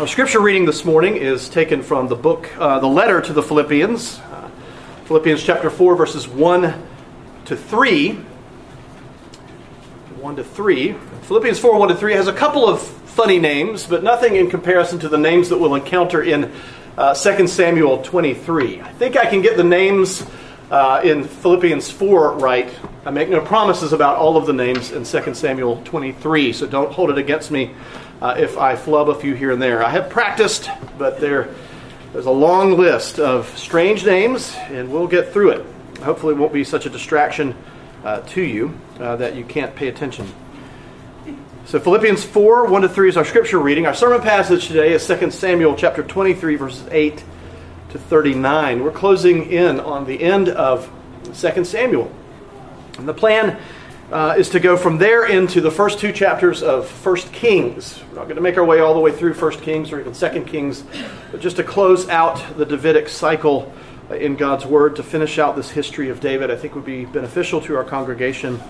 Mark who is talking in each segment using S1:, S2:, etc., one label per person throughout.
S1: Our scripture reading this morning is taken from the book, uh, the letter to the Philippians, uh, Philippians chapter 4, verses 1 to 3. 1 to 3. Philippians 4, 1 to 3 has a couple of funny names, but nothing in comparison to the names that we'll encounter in uh, 2 Samuel 23. I think I can get the names uh, in Philippians 4 right. I make no promises about all of the names in 2 Samuel 23, so don't hold it against me uh, if I flub a few here and there. I have practiced, but there, there's a long list of strange names, and we'll get through it. Hopefully, it won't be such a distraction uh, to you uh, that you can't pay attention. So Philippians 4, 1 to 3 is our scripture reading. Our sermon passage today is 2 Samuel chapter 23, verses 8 to 39. We're closing in on the end of 2 Samuel. And the plan uh, is to go from there into the first two chapters of First Kings. We're not going to make our way all the way through First Kings or even Second Kings, but just to close out the Davidic cycle uh, in God's Word, to finish out this history of David, I think would be beneficial to our congregation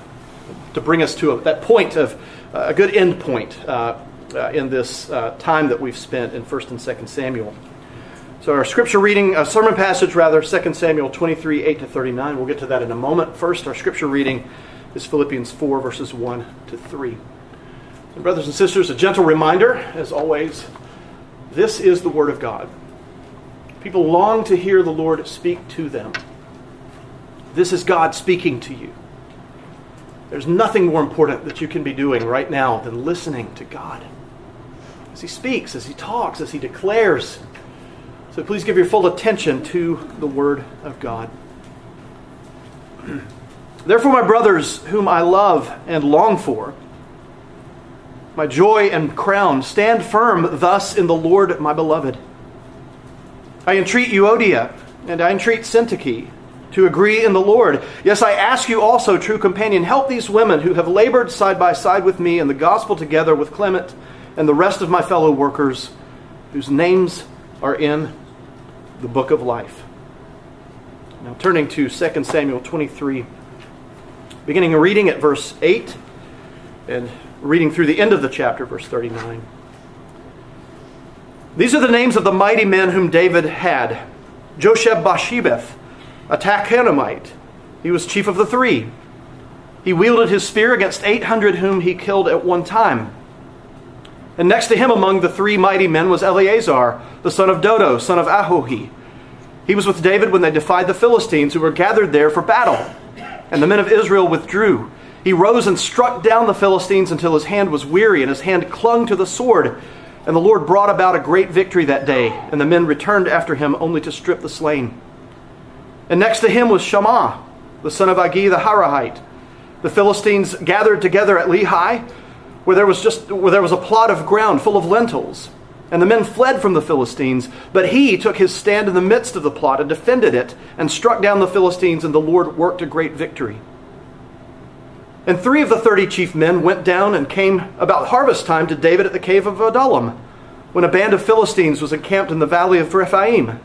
S1: to bring us to a, that point of uh, a good end point uh, uh, in this uh, time that we've spent in First and Second Samuel. So our scripture reading, a sermon passage rather, 2 Samuel 23, 8 to 39. We'll get to that in a moment. First, our scripture reading is Philippians 4, verses 1 to 3. And brothers and sisters, a gentle reminder, as always, this is the Word of God. People long to hear the Lord speak to them. This is God speaking to you. There's nothing more important that you can be doing right now than listening to God as He speaks, as He talks, as He declares. So please give your full attention to the Word of God. Therefore, my brothers, whom I love and long for, my joy and crown, stand firm thus in the Lord, my beloved. I entreat Euodia and I entreat Syntyche to agree in the Lord. Yes, I ask you also, true companion, help these women who have labored side by side with me in the gospel together with Clement and the rest of my fellow workers whose names are in the book of life. Now, turning to 2 Samuel 23 beginning reading at verse 8 and reading through the end of the chapter, verse 39. These are the names of the mighty men whom David had Josheb Basshebeth, a Tahchemonite. He was chief of the three. He wielded his spear against 800 whom he killed at one time. And next to him among the three mighty men was Eleazar, the son of Dodo, son of Ahohi. He was with David when they defied the Philistines who were gathered there for battle and the men of Israel withdrew. He rose and struck down the Philistines until his hand was weary and his hand clung to the sword. And the Lord brought about a great victory that day, and the men returned after him only to strip the slain. And next to him was Shammah, the son of Agee the Hararite. The Philistines gathered together at Lehi, where there was just where there was a plot of ground full of lentils. And the men fled from the Philistines, but he took his stand in the midst of the plot and defended it, and struck down the Philistines, and the Lord worked a great victory. And three of the thirty chief men went down and came about harvest time to David at the cave of Adullam, when a band of Philistines was encamped in the valley of Rephaim.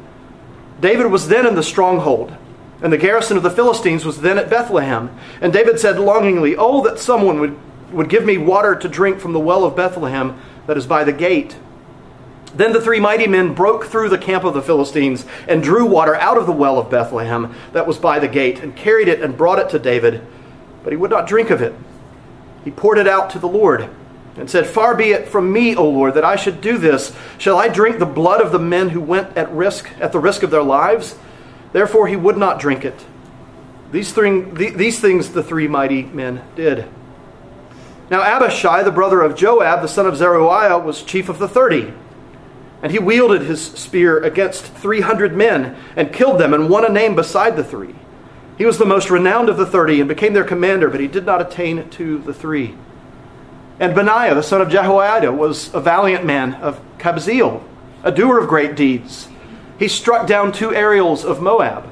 S1: David was then in the stronghold, and the garrison of the Philistines was then at Bethlehem. And David said longingly, Oh, that someone would, would give me water to drink from the well of Bethlehem that is by the gate. Then the three mighty men broke through the camp of the Philistines and drew water out of the well of Bethlehem that was by the gate and carried it and brought it to David. But he would not drink of it. He poured it out to the Lord and said, Far be it from me, O Lord, that I should do this. Shall I drink the blood of the men who went at risk at the risk of their lives? Therefore he would not drink it. These, three, these things the three mighty men did. Now Abishai, the brother of Joab, the son of Zeruiah, was chief of the thirty. And he wielded his spear against 300 men and killed them and won a name beside the three. He was the most renowned of the 30 and became their commander, but he did not attain to the three. And Benaiah, the son of Jehoiada, was a valiant man of Kabzeel, a doer of great deeds. He struck down two Ariels of Moab.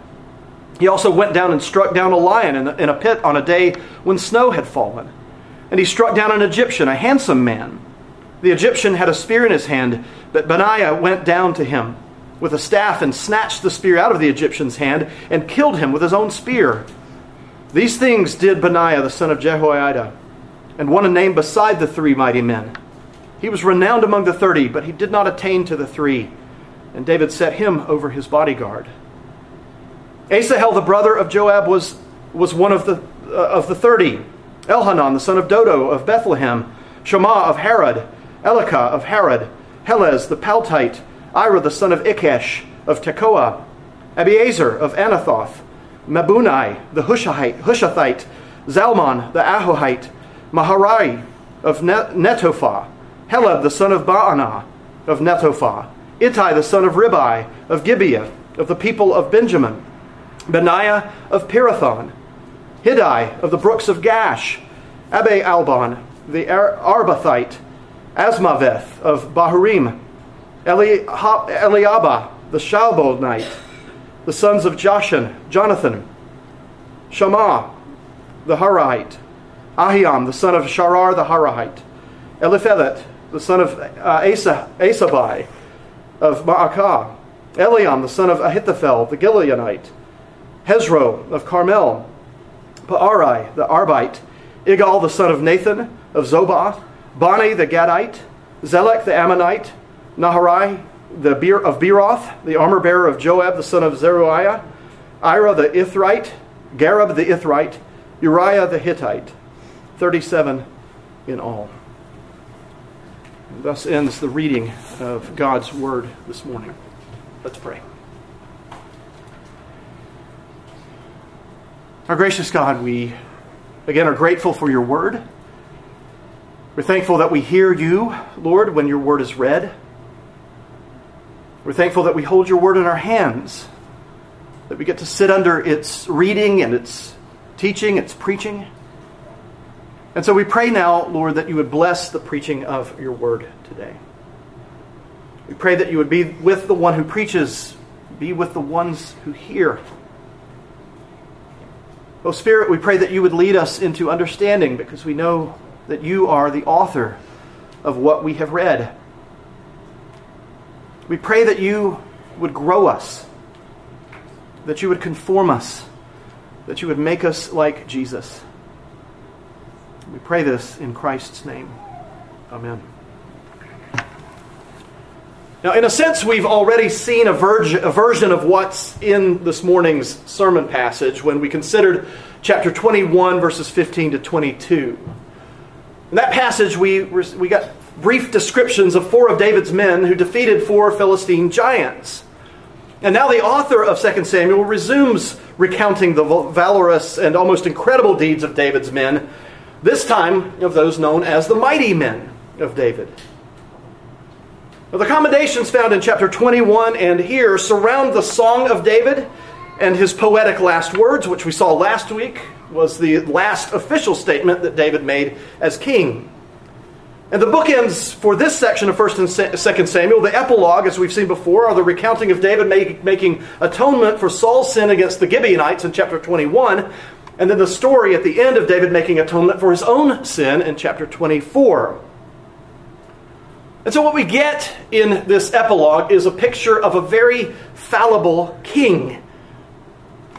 S1: He also went down and struck down a lion in a pit on a day when snow had fallen. And he struck down an Egyptian, a handsome man. The Egyptian had a spear in his hand but Benaiah went down to him with a staff and snatched the spear out of the Egyptian's hand and killed him with his own spear. These things did Benaiah the son of Jehoiada, and won a name beside the three mighty men. He was renowned among the thirty, but he did not attain to the three. And David set him over his bodyguard. Asahel, the brother of Joab, was, was one of the, uh, of the thirty. Elhanan, the son of Dodo of Bethlehem. Shammah of Harod. Elika of Harod. Helez the Paltite. Ira, the son of Ikkesh of Tekoa. Abiezer of Anathoth. Mebunnai the Hushathite. Zalmon, the Ahohite. Maharai of Netophah. Heleb, the son of Baanah of Netophah. Ittai, the son of Ribai of Gibeah, of the people of Benjamin. Benaiah of Pirathon, Hiddai of the brooks of Gaash, Abe Albon, the Arbathite, Azmaveth of Bahurim, Eliahba, the Shaalbonite, the sons of Jashen, Jonathan, Shammah, the Hararite, Ahiam, the son of Sharar the Hararite, Eliphelet, the son of uh, Asa, Asabai of Maacah, Eliam, the son of Ahithophel, the Gilonite, Hezro of Carmel, Paarai the Arbite, Igal the son of Nathan of Zobah, Bani the Gadite, Zelek the Ammonite, Naharai the Beer of Beeroth, the armor bearer of Joab the son of Zeruiah, Ira the Ithrite, Gareb the Ithrite, Uriah the Hittite. 37 in all. Thus ends the reading of God's word this morning. Let's pray. Our gracious God, we again are grateful for your word. We're thankful that we hear you, Lord, when your word is read. We're thankful that we hold your word in our hands, that we get to sit under its reading and its teaching, its preaching. And so we pray now, Lord, that you would bless the preaching of your word today. We pray that you would be with the one who preaches, be with the ones who hear. Oh, Spirit, we pray that you would lead us into understanding because we know that you are the author of what we have read. We pray that you would grow us, that you would conform us, that you would make us like Jesus. We pray this in Christ's name. Amen. Now, in a sense, we've already seen a, a, version of what's in this morning's sermon passage when we considered chapter 21, verses 15 to 22. In that passage, we, we got brief descriptions of four of David's men who defeated four Philistine giants. And now the author of 2 Samuel resumes recounting the valorous and almost incredible deeds of David's men, this time of those known as the mighty men of David. Well, the commendations found in chapter 21 and here surround the Song of David and his poetic last words, which we saw last week was the last official statement that David made as king. And the bookends for this section of 1st and 2nd Samuel, the epilogue, as we've seen before, are the recounting of David make, making atonement for Saul's sin against the Gibeonites in chapter 21, and then the story at the end of David making atonement for his own sin in chapter 24. And so, what we get in this epilogue is a picture of a very fallible king.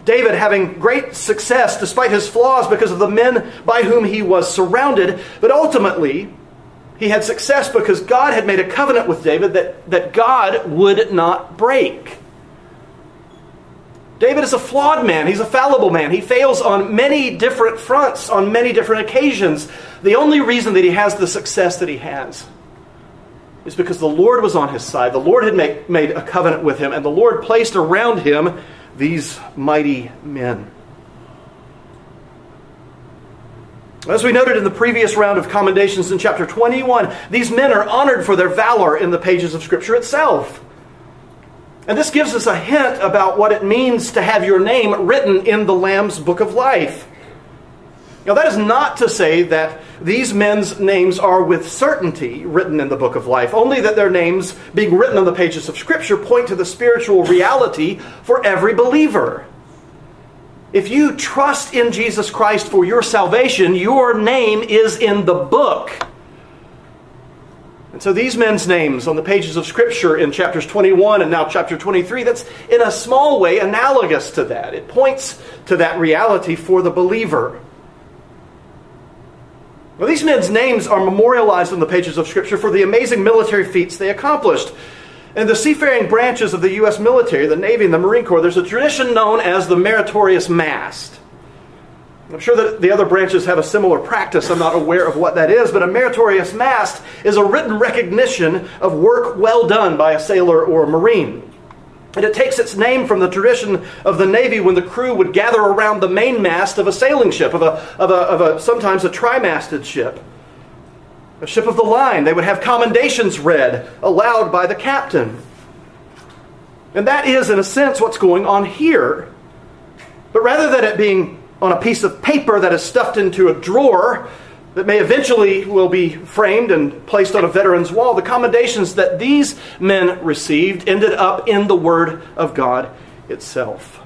S1: David having great success despite his flaws because of the men by whom he was surrounded, but ultimately, he had success because God had made a covenant with David that, that God would not break. David is a flawed man. He's a fallible man. He fails on many different fronts, on many different occasions. The only reason that he has the success that he has is because the Lord was on his side. The Lord had make, made a covenant with him, and the Lord placed around him these mighty men. As we noted in the previous round of commendations in chapter 21, these men are honored for their valor in the pages of Scripture itself. And this gives us a hint about what it means to have your name written in the Lamb's book of life. Now, that is not to say that these men's names are with certainty written in the book of life, only that their names, being written on the pages of Scripture, point to the spiritual reality for every believer. If you trust in Jesus Christ for your salvation, your name is in the book. And so these men's names on the pages of Scripture in chapters 21 and now chapter 23, that's in a small way analogous to that. It points to that reality for the believer. Well, these men's names are memorialized on the pages of Scripture for the amazing military feats they accomplished. In the seafaring branches of the U.S. military, the Navy, and the Marine Corps, there's a tradition known as the meritorious mast. I'm sure that the other branches have a similar practice. I'm not aware of what that is, but a meritorious mast is a written recognition of work well done by a sailor or a Marine. And it takes its name from the tradition of the Navy when the crew would gather around the mainmast of a sailing ship, of a, of a, of a sometimes a trimasted ship. A ship of the line. They would have commendations read aloud by the captain. And that is, in a sense, what's going on here. But rather than it being on a piece of paper that is stuffed into a drawer, that may eventually will be framed and placed on a veteran's wall, the commendations that these men received ended up in the Word of God itself.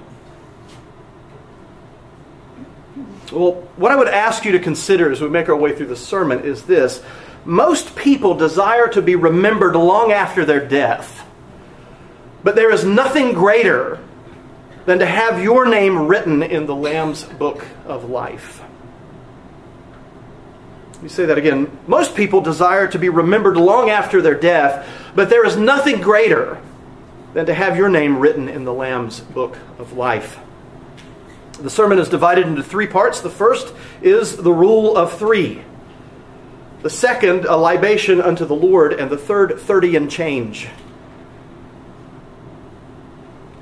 S1: Well, what I would ask you to consider as we make our way through the sermon is this. Most people desire to be remembered long after their death. But there is nothing greater than to have your name written in the Lamb's book of life. Let me say that again. Most people desire to be remembered long after their death, but there is nothing greater than to have your name written in the Lamb's book of life. The sermon is divided into three parts. The first is the rule of three. The second, a libation unto the Lord. And the third, 30 and change.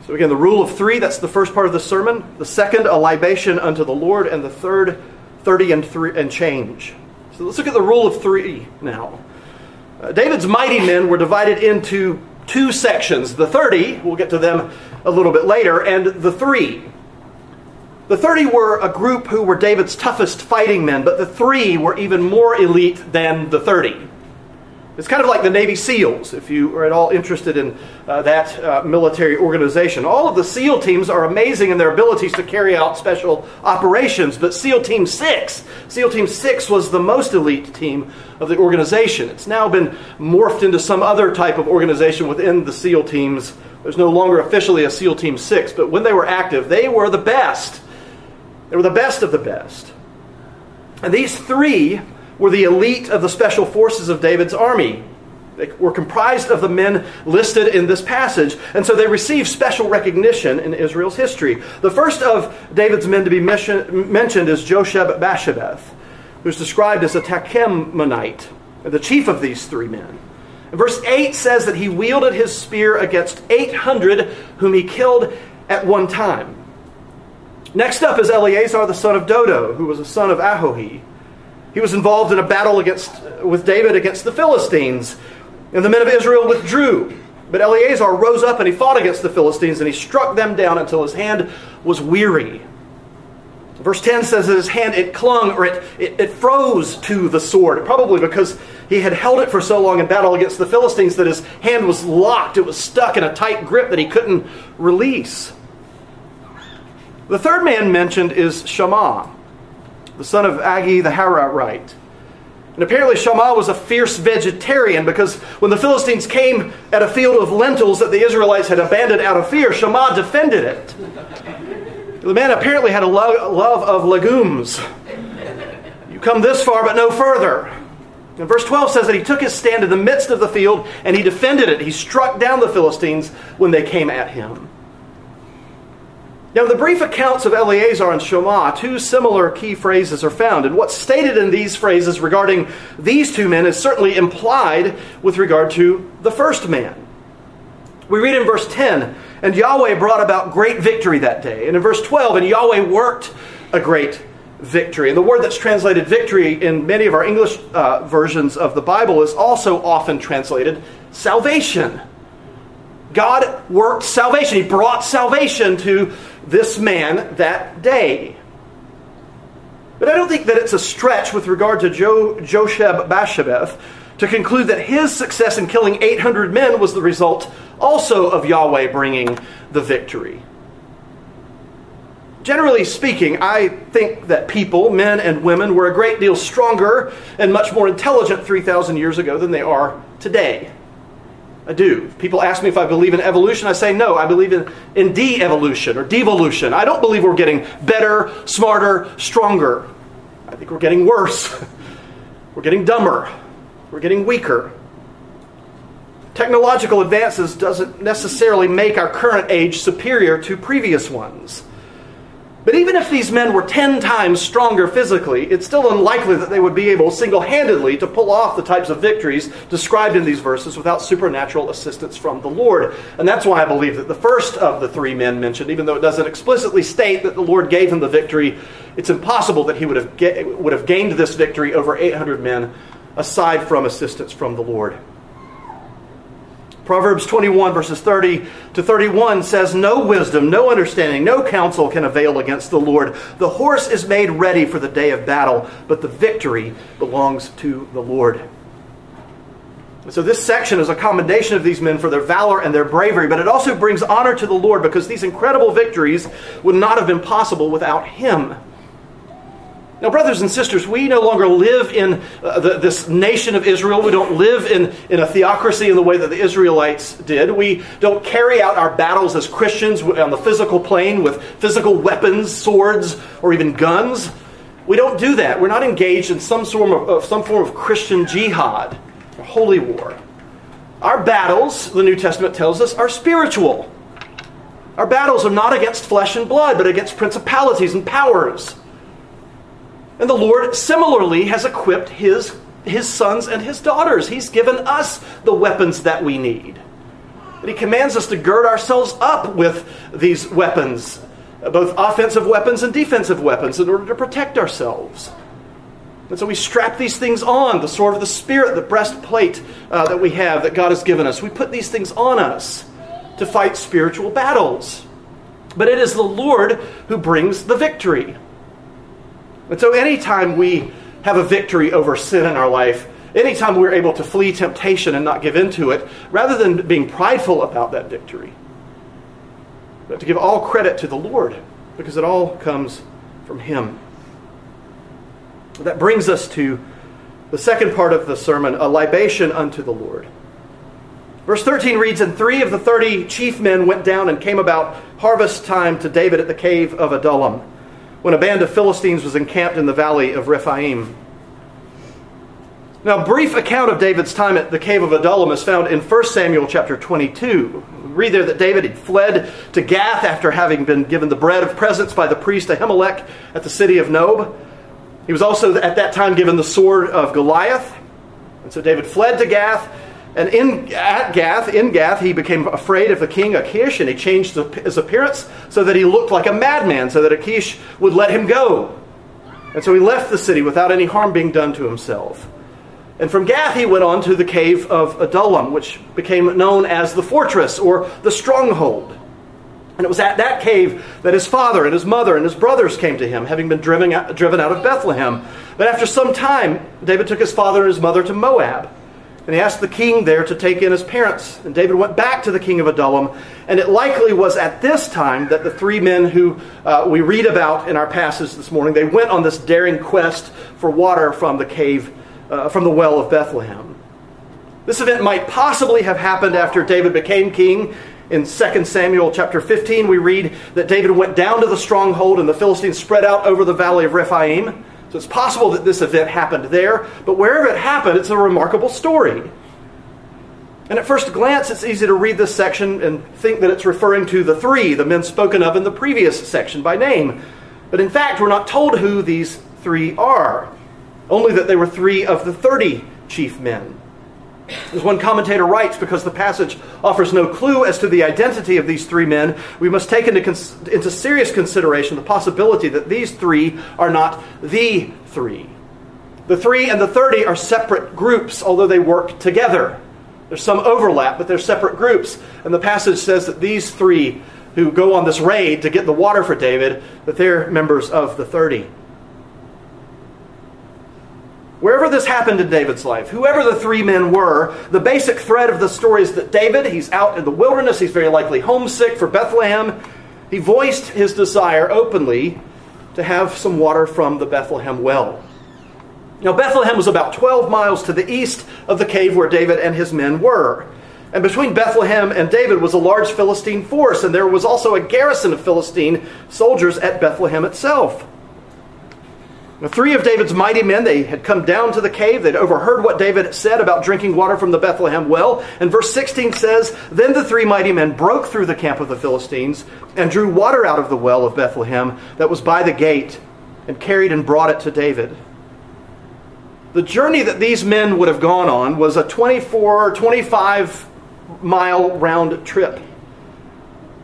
S1: So, again, the rule of three, that's the first part of the sermon. The second, a libation unto the Lord. And the third, 30 and, three, and change. So let's look at the rule of three now. Uh, David's mighty men were divided into two sections the 30, we'll get to them a little bit later, and the three. The 30 were a group who were David's toughest fighting men, but the three were even more elite than the 30. It's kind of like the Navy SEALs, if you are at all interested in uh, that uh, military organization. All of the SEAL teams are amazing in their abilities to carry out special operations, but SEAL Team 6, SEAL Team 6 was the most elite team of the organization. It's now been morphed into some other type of organization within the SEAL teams. There's no longer officially a SEAL Team 6, but when they were active, they were the best. They were the best of the best. And these three were the elite of the special forces of David's army. They were comprised of the men listed in this passage, and so they received special recognition in Israel's history. The first of David's men to be mentioned is Josheb Basshebeth, who's described as a Tahchemonite, the chief of these three men. verse 8 says that he wielded his spear against 800 whom he killed at one time. Next up is Eleazar the son of Dodo, who was a son of Ahohi. He was involved in a battle against, with David against the Philistines, and the men of Israel withdrew. But Eleazar rose up and he fought against the Philistines, and he struck them down until his hand was weary. Verse 10 says that his hand, it clung or it, it, it, froze to the sword, probably because he had held it for so long in battle against the Philistines that his hand was locked. It was stuck in a tight grip that he couldn't release. The third man mentioned is Shammah the son of Agee the Hararite. And apparently Shammah was a fierce vegetarian because when the Philistines came at a field of lentils that the Israelites had abandoned out of fear, Shammah defended it. The man apparently had a lo- love of legumes. You come this far, but no further. And verse 12 says that he took his stand in the midst of the field and he defended it. He struck down the Philistines when they came at him. Now, in the brief accounts of Eleazar and Shammah, two similar key phrases are found. And what's stated in these phrases regarding these two men is certainly implied with regard to the first man. We read in verse 10, and Yahweh brought about great victory that day. And in verse 12, and Yahweh worked a great victory. And the word that's translated victory in many of our English uh, versions of the Bible is also often translated salvation. God worked salvation. He brought salvation to this man that day. But I don't think that it's a stretch with regard to jo- Josheb Basshebeth to conclude that his success in killing 800 men was the result also of Yahweh bringing the victory. Generally speaking, I think that people, men and women, were a great deal stronger and much more intelligent 3,000 years ago than they are today. I do. People ask me if I believe in evolution. I say no, I believe in, in de evolution or devolution. I don't believe we're getting better, smarter, stronger. I think we're getting worse. We're getting dumber. We're getting weaker. Technological advances doesn't necessarily make our current age superior to previous ones. But even if these men were 10 times stronger physically, it's still unlikely that they would be able single handedly to pull off the types of victories described in these verses without supernatural assistance from the Lord. And that's why I believe that the first of the three men mentioned, even though it doesn't explicitly state that the Lord gave him the victory, it's impossible that he would have, would have gained this victory over 800 men aside from assistance from the Lord. Proverbs 21, verses 30 to 31 says, No wisdom, no understanding, no counsel can avail against the Lord. The horse is made ready for the day of battle, but the victory belongs to the Lord. So, this section is a commendation of these men for their valor and their bravery, but it also brings honor to the Lord because these incredible victories would not have been possible without Him. Now, brothers and sisters, we no longer live in uh, the, this nation of Israel. We don't live in, in a theocracy in the way that the Israelites did. We don't carry out our battles as Christians on the physical plane with physical weapons, swords, or even guns. We don't do that. We're not engaged in some form of, of some form of Christian jihad, or holy war. Our battles, the New Testament tells us, are spiritual. Our battles are not against flesh and blood, but against principalities and powers. And the Lord similarly has equipped his, his sons and his daughters. He's given us the weapons that we need. And he commands us to gird ourselves up with these weapons, both offensive weapons and defensive weapons, in order to protect ourselves. And so we strap these things on the sword of the Spirit, the breastplate uh, that we have that God has given us. We put these things on us to fight spiritual battles. But it is the Lord who brings the victory. And so, anytime we have a victory over sin in our life, anytime we're able to flee temptation and not give in to it, rather than being prideful about that victory, but to give all credit to the Lord, because it all comes from Him. That brings us to the second part of the sermon a libation unto the Lord. Verse 13 reads And three of the thirty chief men went down and came about harvest time to David at the cave of Adullam when a band of Philistines was encamped in the valley of Rephaim. Now, a brief account of David's time at the cave of Adullam is found in 1 Samuel chapter 22. We read there that David had fled to Gath after having been given the bread of presence by the priest Ahimelech at the city of Nob. He was also at that time given the sword of Goliath. And so David fled to Gath and in at Gath, in Gath, he became afraid of the king Achish, and he changed his appearance so that he looked like a madman, so that Achish would let him go. And so he left the city without any harm being done to himself. And from Gath, he went on to the cave of Adullam, which became known as the fortress or the stronghold. And it was at that cave that his father and his mother and his brothers came to him, having been driven out, driven out of Bethlehem. But after some time, David took his father and his mother to Moab. And he asked the king there to take in his parents. And David went back to the king of Adullam. And it likely was at this time that the three men who uh, we read about in our passage this morning, they went on this daring quest for water from the cave, uh, from the well of Bethlehem. This event might possibly have happened after David became king. In 2 Samuel chapter 15, we read that David went down to the stronghold and the Philistines spread out over the valley of Rephaim. So it's possible that this event happened there, but wherever it happened, it's a remarkable story. And at first glance, it's easy to read this section and think that it's referring to the three, the men spoken of in the previous section by name. But in fact, we're not told who these three are, only that they were three of the 30 chief men. As one commentator writes, because the passage offers no clue as to the identity of these three men, we must take into, cons- into serious consideration the possibility that these three are not the three. The three and the thirty are separate groups, although they work together. There's some overlap, but they're separate groups. And the passage says that these three who go on this raid to get the water for David, that they're members of the thirty. Wherever this happened in David's life, whoever the three men were, the basic thread of the story is that David, he's out in the wilderness, he's very likely homesick for Bethlehem. He voiced his desire openly to have some water from the Bethlehem well. Now, Bethlehem was about 12 miles to the east of the cave where David and his men were. And between Bethlehem and David was a large Philistine force, and there was also a garrison of Philistine soldiers at Bethlehem itself. Three of David's mighty men, they had come down to the cave. They'd overheard what David said about drinking water from the Bethlehem well. And verse 16 says, Then the three mighty men broke through the camp of the Philistines and drew water out of the well of Bethlehem that was by the gate and carried and brought it to David. The journey that these men would have gone on was a 24, or 25 mile round trip.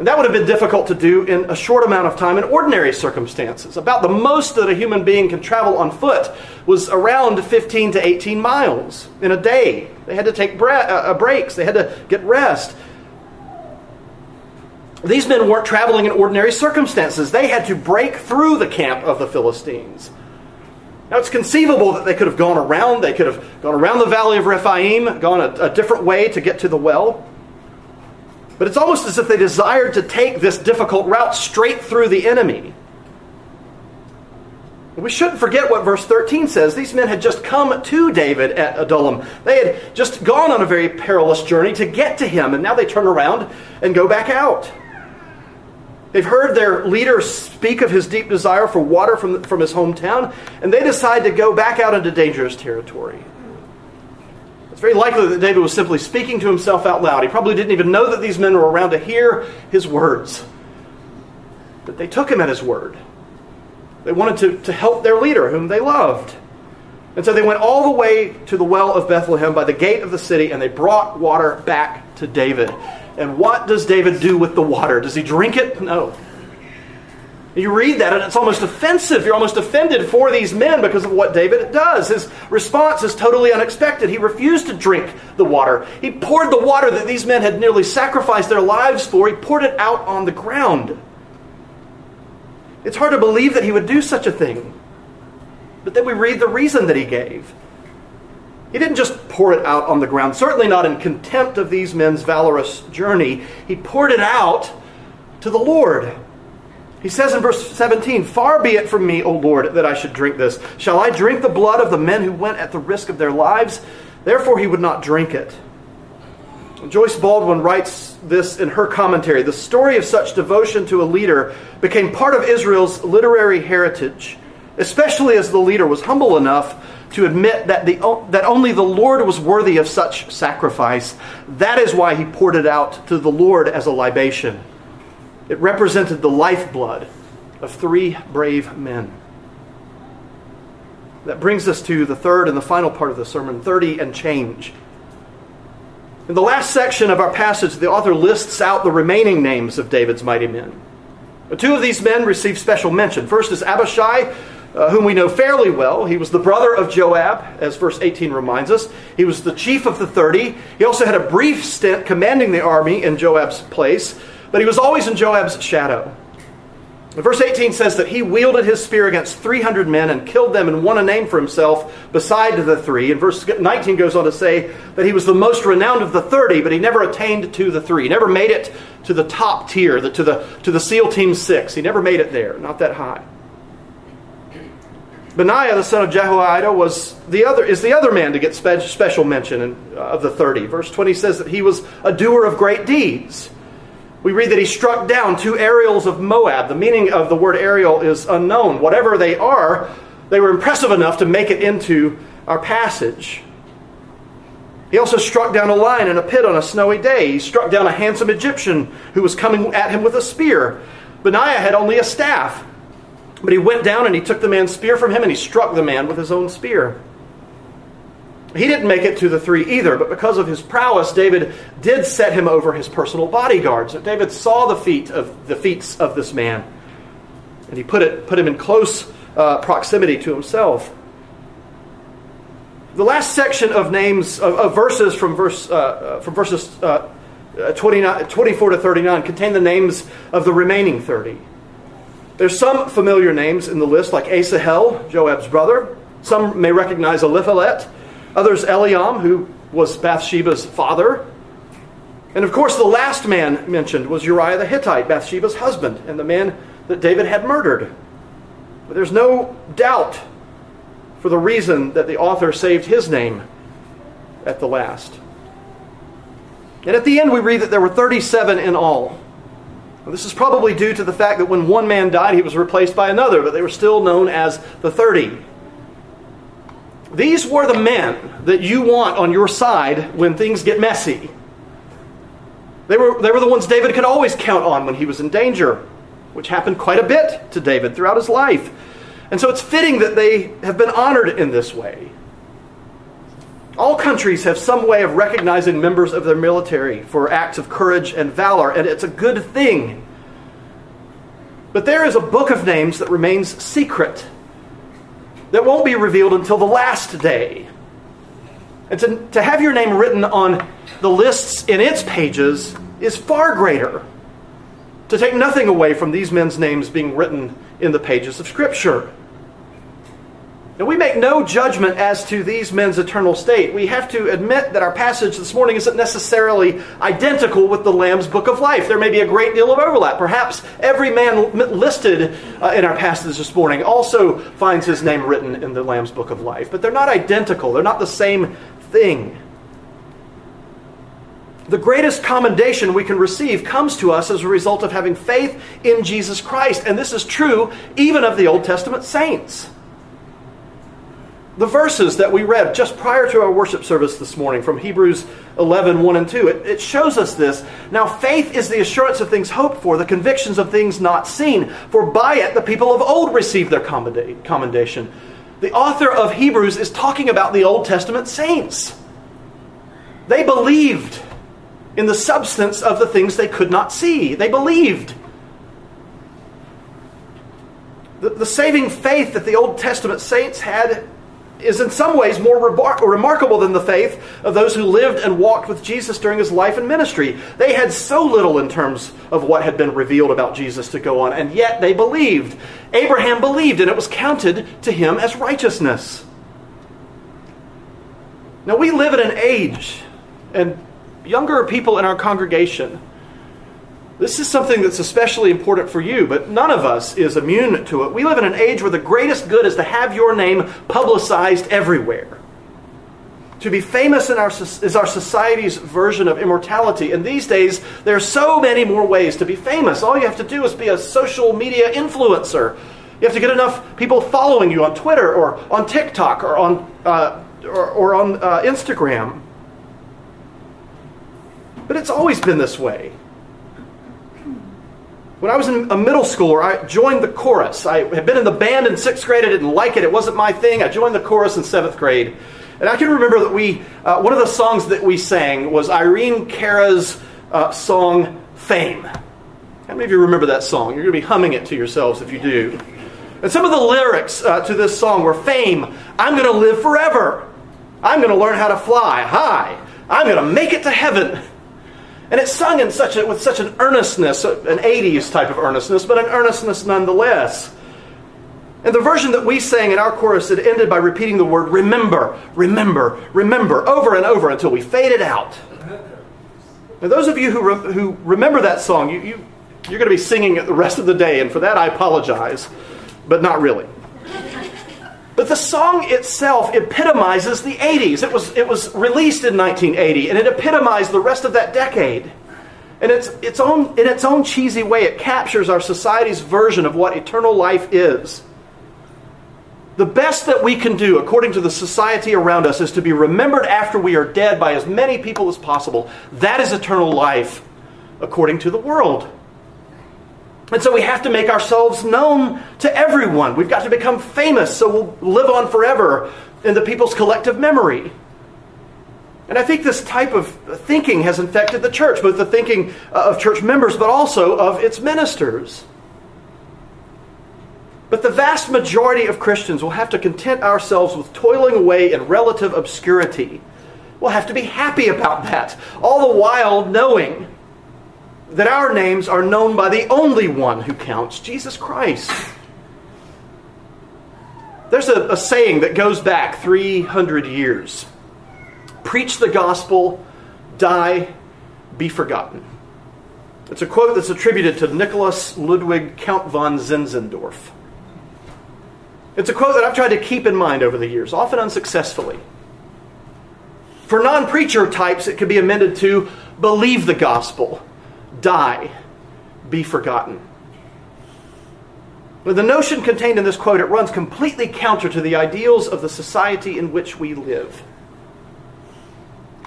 S1: And that would have been difficult to do in a short amount of time in ordinary circumstances. About the most that a human being can travel on foot was around 15 to 18 miles in a day. They had to take bre- uh, uh, breaks, they had to get rest. These men weren't traveling in ordinary circumstances. They had to break through the camp of the Philistines. Now, it's conceivable that they could have gone around. They could have gone around the valley of Rephaim, gone a, a different way to get to the well. But it's almost as if they desired to take this difficult route straight through the enemy. We shouldn't forget what verse 13 says. These men had just come to David at Adullam. They had just gone on a very perilous journey to get to him, and now they turn around and go back out. They've heard their leader speak of his deep desire for water from, from his hometown, and they decide to go back out into dangerous territory very likely that David was simply speaking to himself out loud. He probably didn't even know that these men were around to hear his words. But they took him at his word. They wanted to, to help their leader, whom they loved. And so they went all the way to the well of Bethlehem by the gate of the city, and they brought water back to David. And what does David do with the water? Does he drink it? No. You read that and it's almost offensive. You're almost offended for these men because of what David does. His response is totally unexpected. He refused to drink the water. He poured the water that these men had nearly sacrificed their lives for, he poured it out on the ground. It's hard to believe that he would do such a thing. But then we read the reason that he gave. He didn't just pour it out on the ground, certainly not in contempt of these men's valorous journey. He poured it out to the Lord. He says in verse 17, Far be it from me, O Lord, that I should drink this. Shall I drink the blood of the men who went at the risk of their lives? Therefore, he would not drink it. Joyce Baldwin writes this in her commentary The story of such devotion to a leader became part of Israel's literary heritage, especially as the leader was humble enough to admit that, the, that only the Lord was worthy of such sacrifice. That is why he poured it out to the Lord as a libation. It represented the lifeblood of three brave men. That brings us to the third and the final part of the sermon 30 and change. In the last section of our passage, the author lists out the remaining names of David's mighty men. Two of these men receive special mention. First is Abishai, uh, whom we know fairly well. He was the brother of Joab, as verse 18 reminds us. He was the chief of the 30. He also had a brief stint commanding the army in Joab's place. But he was always in Joab's shadow. Verse 18 says that he wielded his spear against 300 men and killed them and won a name for himself beside the three. And verse 19 goes on to say that he was the most renowned of the 30, but he never attained to the three. He never made it to the top tier, to the, to the SEAL Team 6. He never made it there, not that high. Benaiah, the son of Jehoiada, was the other, is the other man to get special mention in, uh, of the 30. Verse 20 says that he was a doer of great deeds we read that he struck down two Ariels of Moab. The meaning of the word Ariel is unknown. Whatever they are, they were impressive enough to make it into our passage. He also struck down a lion in a pit on a snowy day. He struck down a handsome Egyptian who was coming at him with a spear. Benaiah had only a staff, but he went down and he took the man's spear from him and he struck the man with his own spear. He didn't make it to the three either, but because of his prowess, David did set him over his personal bodyguards. So David saw the feet of the feats of this man, and he put it put him in close uh, proximity to himself. The last section of names of, of verses from verse uh, uh from verses uh, 29, 24 to 39 contain the names of the remaining 30. There's some familiar names in the list, like Asahel, Joab's brother. Some may recognize Eliphalet, Others, Eliam, who was Bathsheba's father. And of course, the last man mentioned was Uriah the Hittite, Bathsheba's husband, and the man that David had murdered. But there's no doubt for the reason that the author saved his name at the last. And at the end, we read that there were 37 in all. This is probably due to the fact that when one man died, he was replaced by another, but they were still known as the 30. These were the men that you want on your side when things get messy. They were, they were the ones David could always count on when he was in danger, which happened quite a bit to David throughout his life. And so it's fitting that they have been honored in this way. All countries have some way of recognizing members of their military for acts of courage and valor, and it's a good thing. But there is a book of names that remains secret, that won't be revealed until the last day. And to, to have your name written on the lists in its pages is far greater. To take nothing away from these men's names being written in the pages of Scripture. Now, we make no judgment as to these men's eternal state. We have to admit that our passage this morning isn't necessarily identical with the Lamb's Book of Life. There may be a great deal of overlap. Perhaps every man listed uh, in our passage this morning also finds his name written in the Lamb's Book of Life. But they're not identical, they're not the same thing. The greatest commendation we can receive comes to us as a result of having faith in Jesus Christ. And this is true even of the Old Testament saints. The verses that we read just prior to our worship service this morning from Hebrews 11 1 and 2, it, it shows us this. Now, faith is the assurance of things hoped for, the convictions of things not seen. For by it the people of old received their commendation. The author of Hebrews is talking about the Old Testament saints. They believed in the substance of the things they could not see. They believed. The, the saving faith that the Old Testament saints had is in some ways more remarkable than the faith of those who lived and walked with Jesus during his life and ministry. They had so little in terms of what had been revealed about Jesus to go on, and yet they believed. Abraham believed, and it was counted to him as righteousness. Now, we live in an age, and younger people in our congregation this is something that's especially important for you, but none of us is immune to it. We live in an age where the greatest good is to have your name publicized everywhere. To be famous in our, is our society's version of immortality. And these days, there are so many more ways to be famous. All you have to do is be a social media influencer. You have to get enough people following you on Twitter or on TikTok or on, uh, or, or, on uh, Instagram. But it's always been this way. When I was in a middle schooler, I joined the chorus. I had been in the band in sixth grade. I didn't like it. It wasn't my thing. I joined the chorus in seventh grade. And I can remember that we, uh, one of the songs that we sang was Irene Cara's uh, song, Fame. How many of you remember that song? You're going to be humming it to yourselves if you do. And some of the lyrics uh, to this song were Fame, I'm going to live forever. I'm going to learn how to fly high. I'm going to make it to heaven. And it's sung in such a, with such an earnestness, an 80s type of earnestness, but an earnestness nonetheless. And the version that we sang in our chorus, it ended by repeating the word remember, remember, remember, over and over until we faded out. Now, those of you who, re- who remember that song, you, you, you're going to be singing it the rest of the day, and for that I apologize, but not really. But the song itself epitomizes the 80s. It was, it was released in 1980, and it epitomized the rest of that decade. And it's, its own, in its own cheesy way, it captures our society's version of what eternal life is. The best that we can do, according to the society around us, is to be remembered after we are dead by as many people as possible. That is eternal life, according to the world. And so we have to make ourselves known to everyone. We've got to become famous so we'll live on forever in the people's collective memory. And I think this type of thinking has infected the church, both the thinking uh, of church members, but also of its ministers. But the vast majority of Christians will have to content ourselves with toiling away in relative obscurity. We'll have to be happy about that, all the while knowing that our names are known by the only one who counts, Jesus Christ. There's a, a, saying that goes back 300 years Preach the gospel, die, be forgotten. It's a quote that's attributed to Nicholas Ludwig Count von Zinzendorf. It's a quote that I've tried to keep in mind over the years, often unsuccessfully. For non preacher types, it could be amended to believe the gospel, die, be forgotten. The notion contained in this quote, it runs completely counter to the ideals of the society in which we live.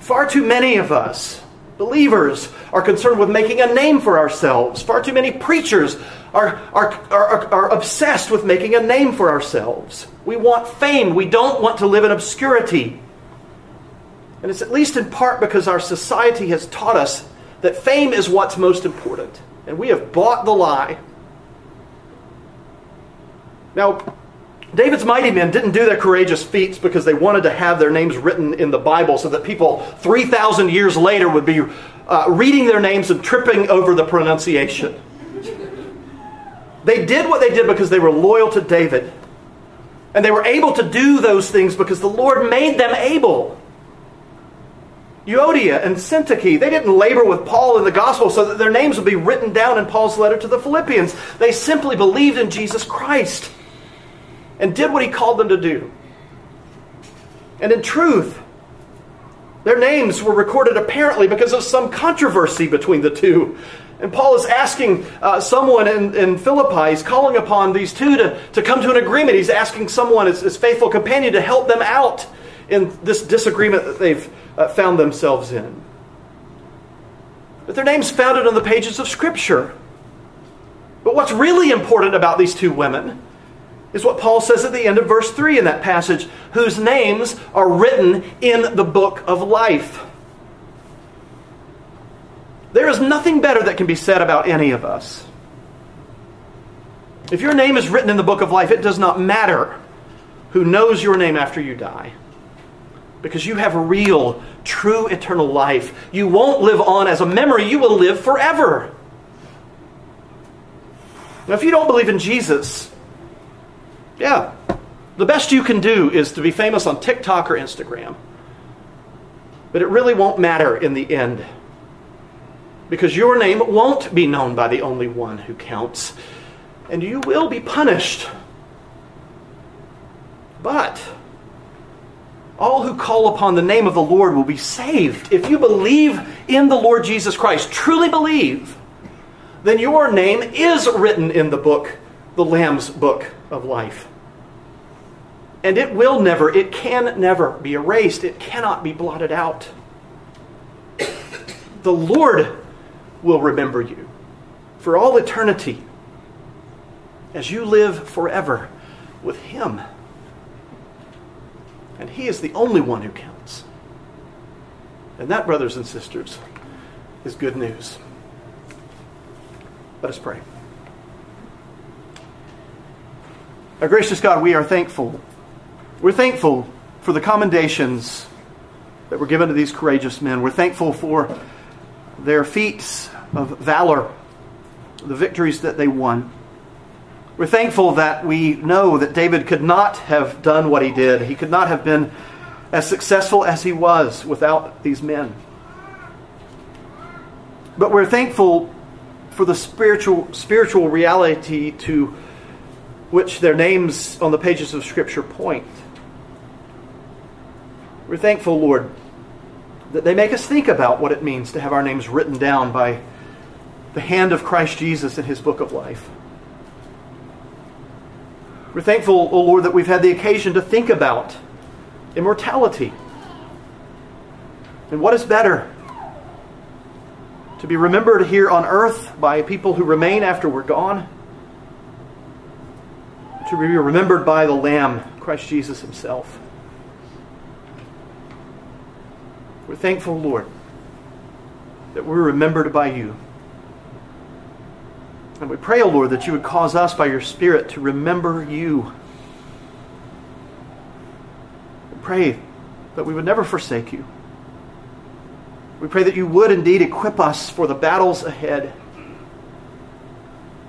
S1: Far too many of us, believers, are concerned with making a name for ourselves. Far too many preachers are, are, are, are, obsessed with making a name for ourselves. We want fame. We don't want to live in obscurity. And it's at least in part because our society has taught us that fame is what's most important. And we have bought the lie. Now, David's mighty men didn't do their courageous feats because they wanted to have their names written in the Bible so that people 3,000 years later would be uh, reading their names and tripping over the pronunciation. They did what they did because they were loyal to David. And they were able to do those things because the Lord made them able. Euodia and Syntyche, they didn't labor with Paul in the gospel so that their names would be written down in Paul's letter to the Philippians. They simply believed in Jesus Christ and did what he called them to do. And in truth, their names were recorded apparently because of some controversy between the two. And Paul is asking uh, someone in, in Philippi, he's calling upon these two to, to come to an agreement. He's asking someone, his, his faithful companion, to help them out in this disagreement that they've uh, found themselves in. But their names founded on the pages of Scripture. But what's really important about these two women is what Paul says at the end of verse 3 in that passage whose names are written in the book of life. There is nothing better that can be said about any of us. If your name is written in the book of life, it does not matter who knows your name after you die because you have real, true eternal life. You won't live on as a memory, you will live forever. Now, if you don't believe in Jesus, yeah, the best you can do is to be famous on TikTok or Instagram. But it really won't matter in the end because your name won't be known by the only one who counts, and you will be punished. But all who call upon the name of the Lord will be saved. If you believe in the Lord Jesus Christ, truly believe, then your name is written in the book, the Lamb's book of life. And it will never, it can never be erased. It cannot be blotted out. The Lord will remember you for all eternity as you live forever with Him. And He is the only one who counts. And that, brothers and sisters, is good news. Let us pray. Our gracious God, we are thankful. We're thankful for the commendations that were given to these courageous men. We're thankful for their feats of valor, the victories that they won. We're thankful that we know that David could not have done what he did. He could not have been as successful as he was without these men. But we're thankful for the spiritual, spiritual reality to which their names on the pages of Scripture point. We're thankful, Lord, that they make us think about what it means to have our names written down by the hand of Christ Jesus in his book of life. We're thankful, O oh Lord, that we've had the occasion to think about immortality. And what is better? To be remembered here on earth by people who remain after we're gone? To be remembered by the Lamb, Christ Jesus Himself. We're thankful, Lord, that we're remembered by you. And we pray, O oh Lord, that you would cause us by your Spirit to remember you. We pray that we would never forsake you. We pray that you would indeed equip us for the battles ahead.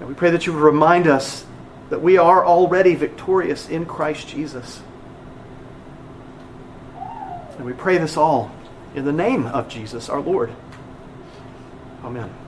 S1: And we pray that you would remind us that we are already victorious in Christ Jesus. And we pray this all in the name of Jesus our Lord. Amen.